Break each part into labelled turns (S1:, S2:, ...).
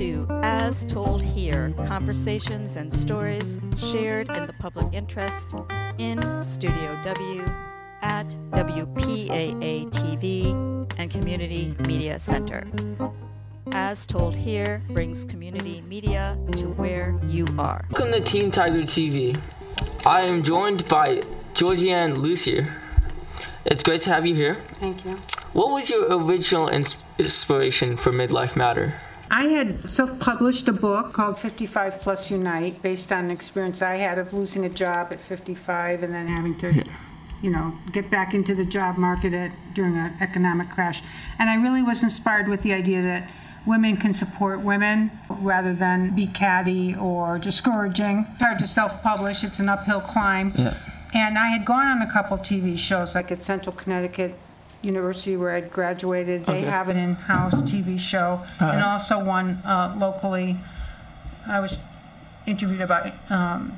S1: to As Told Here Conversations and Stories Shared in the Public Interest in Studio W at WPAA TV and Community Media Center. As Told Here brings community media to where you are.
S2: Welcome to Team Tiger TV. I am joined by Georgianne Lucier. It's great to have you here.
S3: Thank you.
S2: What was your original inspiration for Midlife Matter?
S3: I had self published a book called 55 Plus Unite based on an experience I had of losing a job at 55 and then having to, you know, get back into the job market at, during an economic crash. And I really was inspired with the idea that women can support women rather than be catty or discouraging. It's hard to self publish, it's an uphill climb.
S2: Yeah.
S3: And I had gone on a couple TV shows, like at Central Connecticut University, where I'd graduated. They
S2: Okay.
S3: have an in-house TV show, and also one uh, locally. I was interviewed about um,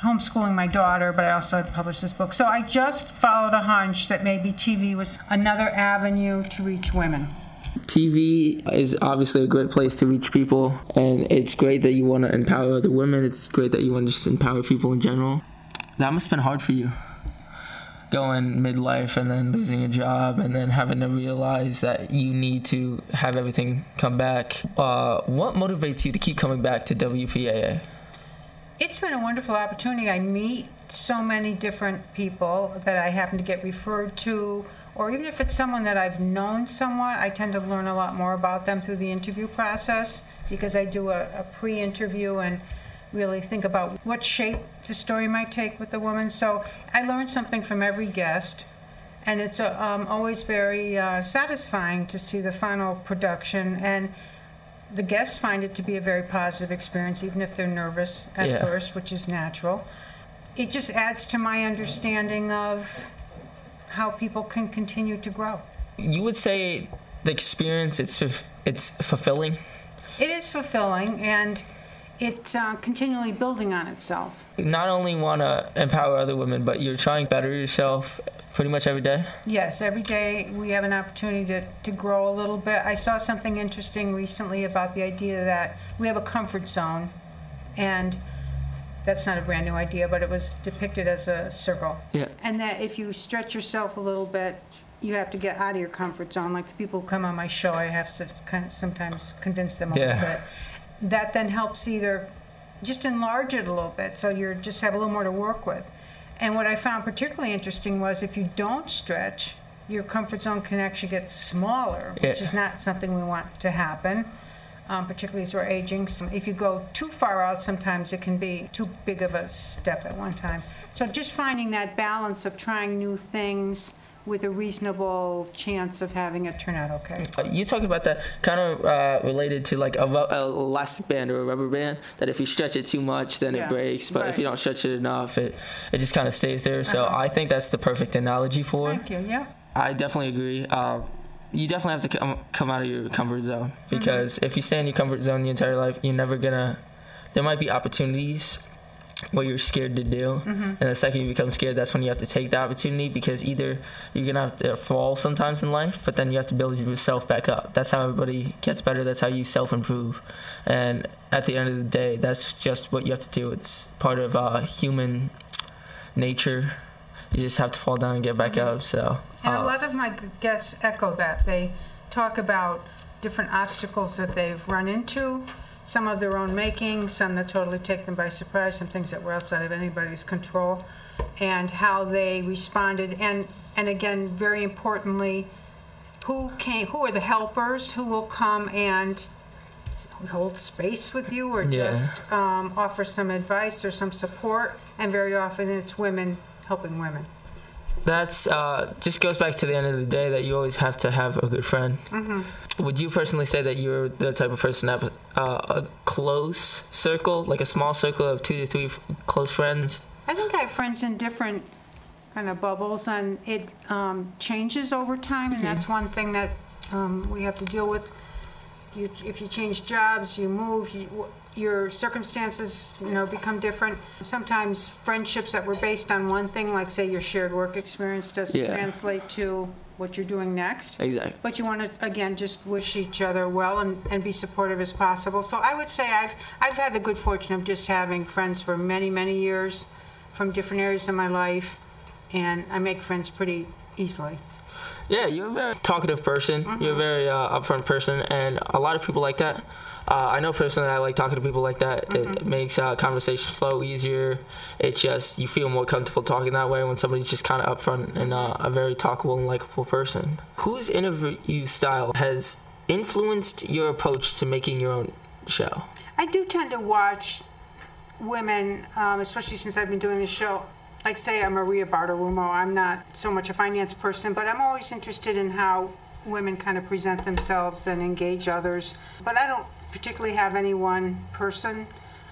S3: homeschooling my daughter, but I also had published this book. So I just followed a hunch that maybe TV was another avenue to reach women.
S2: TV is obviously a great place to reach people, and it's great that you want to empower other women. It's great that you want to just empower people in general. That must have been hard for you. Going midlife and then losing a job and then having to realize that you need to have everything come back. Uh, what motivates you to keep coming back to WPAA?
S3: It's been a wonderful opportunity. I meet so many different people that I happen to get referred to, or even if it's someone that I've known somewhat, I tend to learn a lot more about them through the interview process because I do a, a pre interview and really think about what shape the story might take with the woman. So I learn something from every guest. And it's uh, um, always very uh, satisfying to see the final production. And the guests find it to be a very positive experience, even if they're nervous at
S2: Yeah.
S3: first, which is natural. It just adds to my understanding of how people can continue to grow.
S2: You would say the experience it's it's fulfilling.
S3: It is fulfilling and it's uh, continually building on itself.
S2: Not only want to empower other women, but you're trying to better yourself pretty much every day.
S3: Yes, every day we have an opportunity to, to grow a little bit. I saw something interesting recently about the idea that we have a comfort zone, and that's not a brand new idea, but it was depicted as a circle.
S2: Yeah.
S3: And that if you stretch yourself a little bit, you have to get out of your comfort zone. Like the people who come on my show, I have to kind of sometimes convince them a
S2: Yeah.
S3: little bit. That then helps either just enlarge it a little bit, so you just have a little more to work with. And what I found particularly interesting was if you don't stretch, your comfort zone can actually get smaller, which
S2: Yeah.
S3: is not something we want to happen. Um, particularly as we're aging. So if you go too far out, sometimes it can be too big of a step at one time. So just finding that balance of trying new things with a reasonable chance of having it turn out okay.
S2: Uh, You talking about that kind of uh, related to like a, ru- a elastic band or a rubber band that if you stretch it too much then
S3: Yeah,
S2: it breaks, but if you don't stretch it enough it it just kind of stays there. So
S3: Uh-huh.
S2: I think that's the perfect analogy for. it.
S3: Thank you. Yeah.
S2: I definitely agree. Uh, you definitely have to come, come out of your comfort zone
S3: Mm-hmm.
S2: because if you stay in your comfort zone your entire life, you're never gonna. There might be opportunities what you're scared to do, and the second you become scared, that's when you have to take the opportunity because either you're gonna have to fall sometimes in life, but then you have to build yourself back up. That's how everybody gets better. That's how you self improve, and at the end of the day, that's just what you have to do. It's part of uh, human nature. You just have to fall down and get back up. So.
S3: And a
S2: uh,
S3: lot of my guests echo that. They talk about different obstacles that they've run into, some of their own making, some that totally take them by surprise, some things that were outside of anybody's control, and how they responded. And, and again, very importantly, who came, who are the helpers who will come and hold space with you or
S2: Yeah.
S3: just um, offer some advice or some support. And very often it's women helping women.
S2: That's uh, just goes back to the end of the day that you always have to have a good friend.
S3: Mm-hmm.
S2: Would you personally say that you're the type of person that uh, a close circle, like a small circle of two to three f- close friends?
S3: I think I have friends in different kind of bubbles, and it um, changes over time, and that's one thing that um, we have to deal with. You, if you change jobs, you move, you, your circumstances, you know, become different. Sometimes friendships that were based on one thing, like say your shared work experience, doesn't
S2: Yeah.
S3: translate to what you're doing next.
S2: Exactly.
S3: But you want to, again, just wish each other well and, and be supportive as possible. So I would say I've, I've had the good fortune of just having friends for many, many years from different areas of my life, and I make friends pretty easily.
S2: Yeah, you're a very talkative person. You're a very uh, upfront person, and a lot of people like that. Uh, I know personally, I like talking to people like that. It makes uh, conversation flow easier. It just you feel more comfortable talking that way when somebody's just kind of upfront and uh, a very talkable and likable person. Whose interview style has influenced your approach to making your own show?
S3: I do tend to watch women, um, especially since I've been doing this show. Like, say, I'm Maria Bartiromo. I'm not so much a finance person, but I'm always interested in how women kind of present themselves and engage others. But I don't particularly have any one person.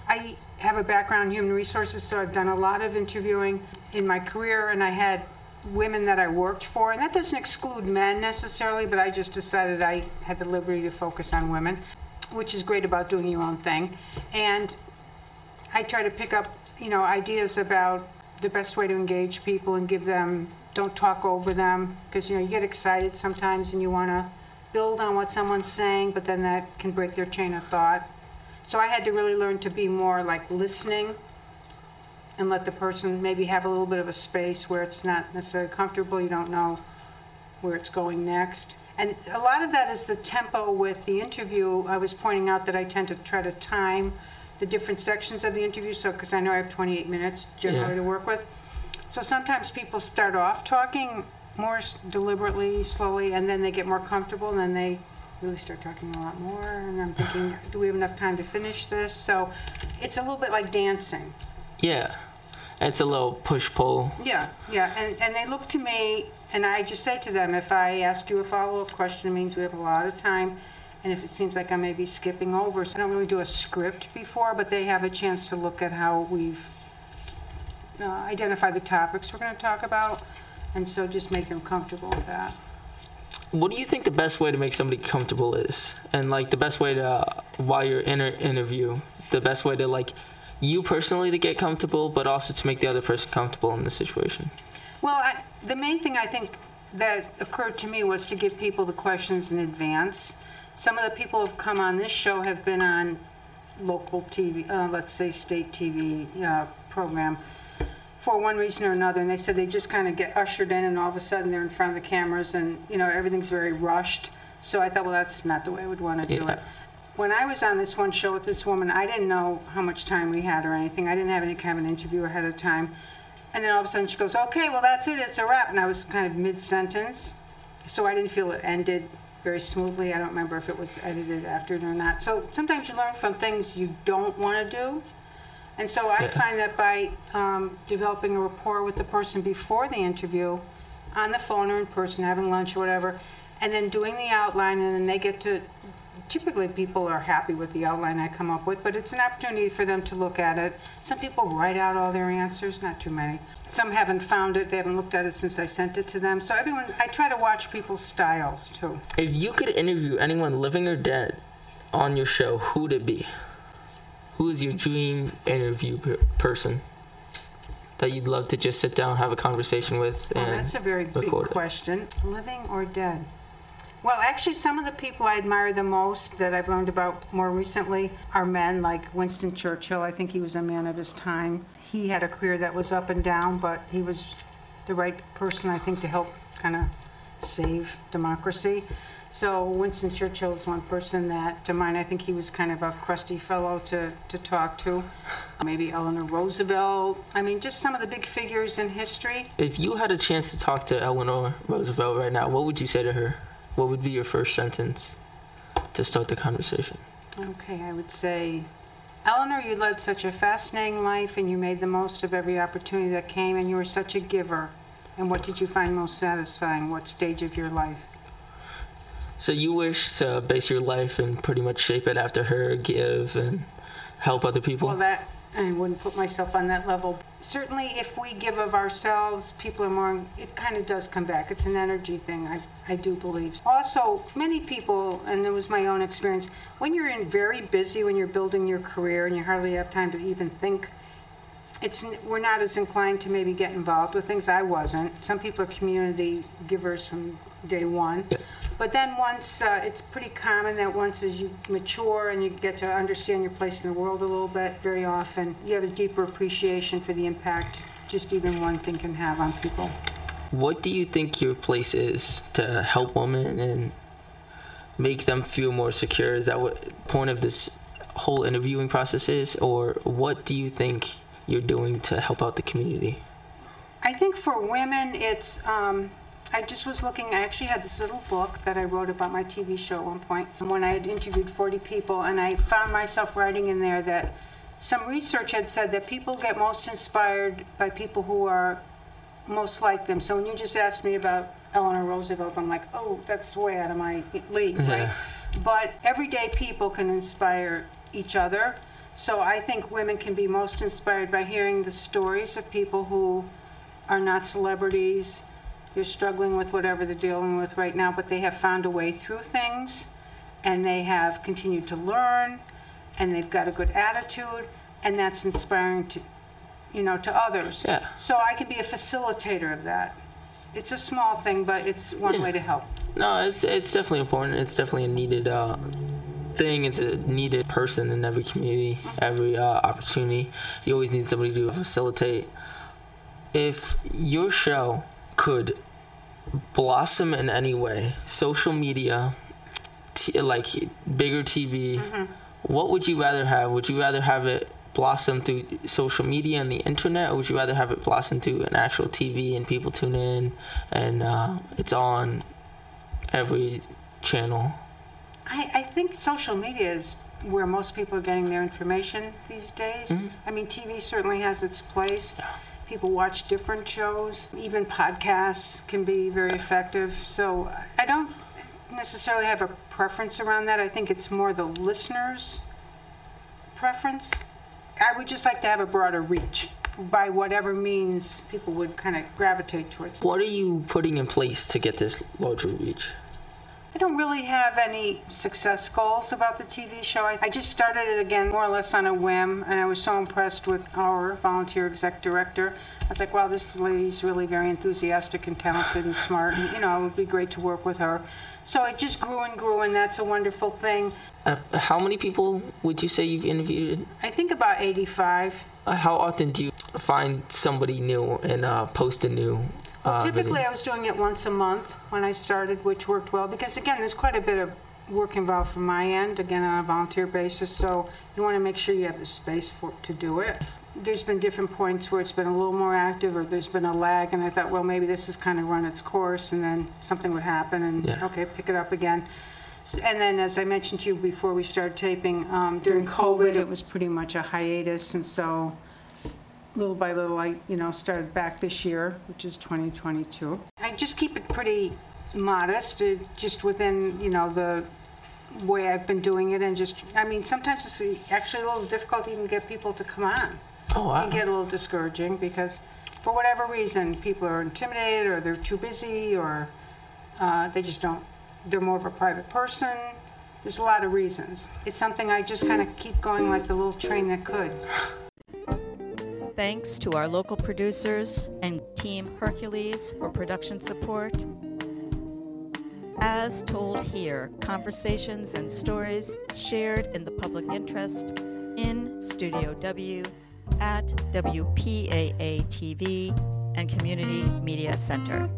S3: I have a background in human resources, so I've done a lot of interviewing in my career, and I had women that I worked for, and that doesn't exclude men necessarily, but I just decided I had the liberty to focus on women, which is great about doing your own thing. And I try to pick up, you know, ideas about the best way to engage people and give them, don't talk over them, because, you know, you get excited sometimes and you want to build on what someone's saying, but then that can break their chain of thought. So I had to really learn to be more like listening and let the person maybe have a little bit of a space where it's not necessarily comfortable, you don't know where it's going next. And a lot of that is the tempo with the interview. I was pointing out that I tend to try to time the different sections of the interview, so, because I know I have 28 minutes generally
S2: Yeah.
S3: to work with. So sometimes people start off talking more s- deliberately, slowly, and then they get more comfortable, and then they really start talking a lot more, and I'm thinking, do we have enough time to finish this? So it's a little bit like dancing.
S2: Yeah, it's a little push pull.
S3: Yeah, yeah, and, and they look to me, and I just say to them, if I ask you a follow-up question, it means we have a lot of time, and if it seems like I may be skipping over, so I don't really do a script before, but they have a chance to look at how we've uh, identified the topics we're gonna talk about, and so just make them comfortable with that.
S2: What do you think the best way to make somebody comfortable is? And like the best way to, while you're in an interview, the best way to like you personally to get comfortable, but also to make the other person comfortable in the situation?
S3: Well, I, the main thing I think that occurred to me was to give people the questions in advance. Some of the people who've come on this show have been on local TV, uh, let's say state TV uh, program, for one reason or another, and they said they just kind of get ushered in, and all of a sudden they're in front of the cameras, and you know everything's very rushed. So I thought, well, that's not the way I would want to do
S2: Yeah.
S3: it. When I was on this one show with this woman, I didn't know how much time we had or anything. I didn't have any kind of an interview ahead of time. And then all of a sudden she goes, okay, well, that's it, it's a wrap. And I was kind of mid sentence. So I didn't feel it ended very smoothly. I don't remember if it was edited after it or not. So sometimes you learn from things you don't want to do. And so I find that by um, developing a rapport with the person before the interview, on the phone or in person, having lunch or whatever, and then doing the outline, and then they get to, typically people are happy with the outline I come up with, but it's an opportunity for them to look at it. Some people write out all their answers, not too many. Some haven't found it, they haven't looked at it since I sent it to them. So everyone, I try to watch people's styles too.
S2: If you could interview anyone living or dead on your show, who'd it be? Who is your dream interview per- person that you'd love to just sit down, and have a conversation with,
S3: Oh,
S2: and
S3: that's a very big
S2: it?
S3: question. Living or dead? Well, actually, some of the people I admire the most that I've learned about more recently are men, like Winston Churchill. I think he was a man of his time. He had a career that was up and down, but he was the right person, I think, to help kind of save democracy. So Winston Churchill is one person that, to mine, I think he was kind of a crusty fellow to, to talk to. Maybe Eleanor Roosevelt. I mean, just some of the big figures in history.
S2: If you had a chance to talk to Eleanor Roosevelt right now, what would you say to her? What would be your first sentence to start the conversation?
S3: Okay, I would say, Eleanor, you led such a fascinating life and you made the most of every opportunity that came and you were such a giver. And what did you find most satisfying? What stage of your life?
S2: So you wish to base your life and pretty much shape it after her, give and help other people?
S3: Well, that, I wouldn't put myself on that level. Certainly, if we give of ourselves, people are more, it kind of does come back. It's an energy thing, I, I do believe. Also, many people, and it was my own experience, when you're in very busy, when you're building your career and you hardly have time to even think, it's, we're not as inclined to maybe get involved with things. I wasn't. Some people are community givers from day one.
S2: Yeah.
S3: But then once, uh, it's pretty common that once as you mature and you get to understand your place in the world a little bit, very often, you have a deeper appreciation for the impact just even one thing can have on people.
S2: What do you think your place is to help women and make them feel more secure? Is that what point of this whole interviewing process is, or what do you think you're doing to help out the community?
S3: I think for women, it's, um, I just was looking, I actually had this little book that I wrote about my TV show at one point, when I had interviewed 40 people, and I found myself writing in there that some research had said that people get most inspired by people who are most like them. So when you just asked me about Eleanor Roosevelt, I'm like, oh, that's way out of my league, right? But everyday people can inspire each other. So I think women can be most inspired by hearing the stories of people who are not celebrities. They're struggling with whatever they're dealing with right now, but they have found a way through things and they have continued to learn and they've got a good attitude and that's inspiring to you know to others.
S2: Yeah.
S3: So I can be a facilitator of that. It's a small thing, but it's one
S2: Yeah.
S3: way to help.
S2: No, it's it's definitely important. It's definitely a needed uh, thing. It's a needed person in every community, every uh, opportunity. You always need somebody to facilitate. If your show could blossom in any way, social media, t- like bigger TV, what would you rather have? Would you rather have it blossom through social media and the internet, or would you rather have it blossom through an actual TV and people tune in and uh, it's on every channel?
S3: I, I think social media is where most people are getting their information these days. I mean, TV certainly has its place. People watch different shows. Even podcasts can be very effective. So I don't necessarily have a preference around that. I think it's more the listener's preference. I would just like to have a broader reach by whatever means people would kind of gravitate towards.
S2: What are you putting in place to get this larger reach?
S3: I don't really have any success goals about the TV show. I, I just started it again more or less on a whim, and I was so impressed with our volunteer exec director. I was like, wow, this lady's really very enthusiastic and talented and smart, and you know, it would be great to work with her. So it just grew and grew, and that's a wonderful thing.
S2: Uh, how many people would you say you've interviewed?
S3: I think about 85.
S2: Uh, how often do you find somebody new and uh, post a new? Uh,
S3: Typically. I was doing it once a month when I started, which worked well because, again, there's quite a bit of work involved from my end, again, on a volunteer basis. So you want to make sure you have the space for to do it. There's been different points where it's been a little more active, or there's been a lag, and I thought, well, maybe this has kind of run its course, and then something would happen, and
S2: Yeah.
S3: okay, pick it up again. S- And then, as I mentioned to you before we started taping, um, during COVID, it was pretty much a hiatus, and so little by little, I, you know, started back this year, which is 2022. I just keep it pretty modest, uh, just within, you know, the way I've been doing it, and just, I mean, sometimes it's actually a little difficult to even get people to come on.
S2: Oh,
S3: It can get a little discouraging because, for whatever reason, people are intimidated, or they're too busy, or uh, they just don't, they're more of a private person. There's a lot of reasons. It's something I just kind of keep going like the little train that could.
S1: Thanks to our local producers and Team Hercules for production support. As told here, conversations and stories shared in the public interest in Studio W at WPAA TV and Community Media Center.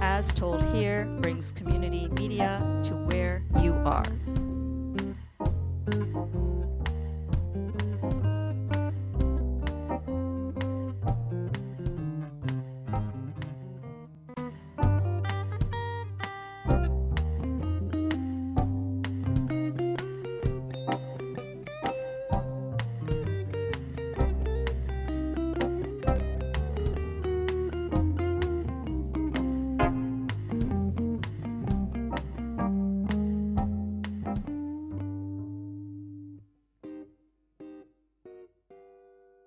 S1: As told here brings community media to where you are.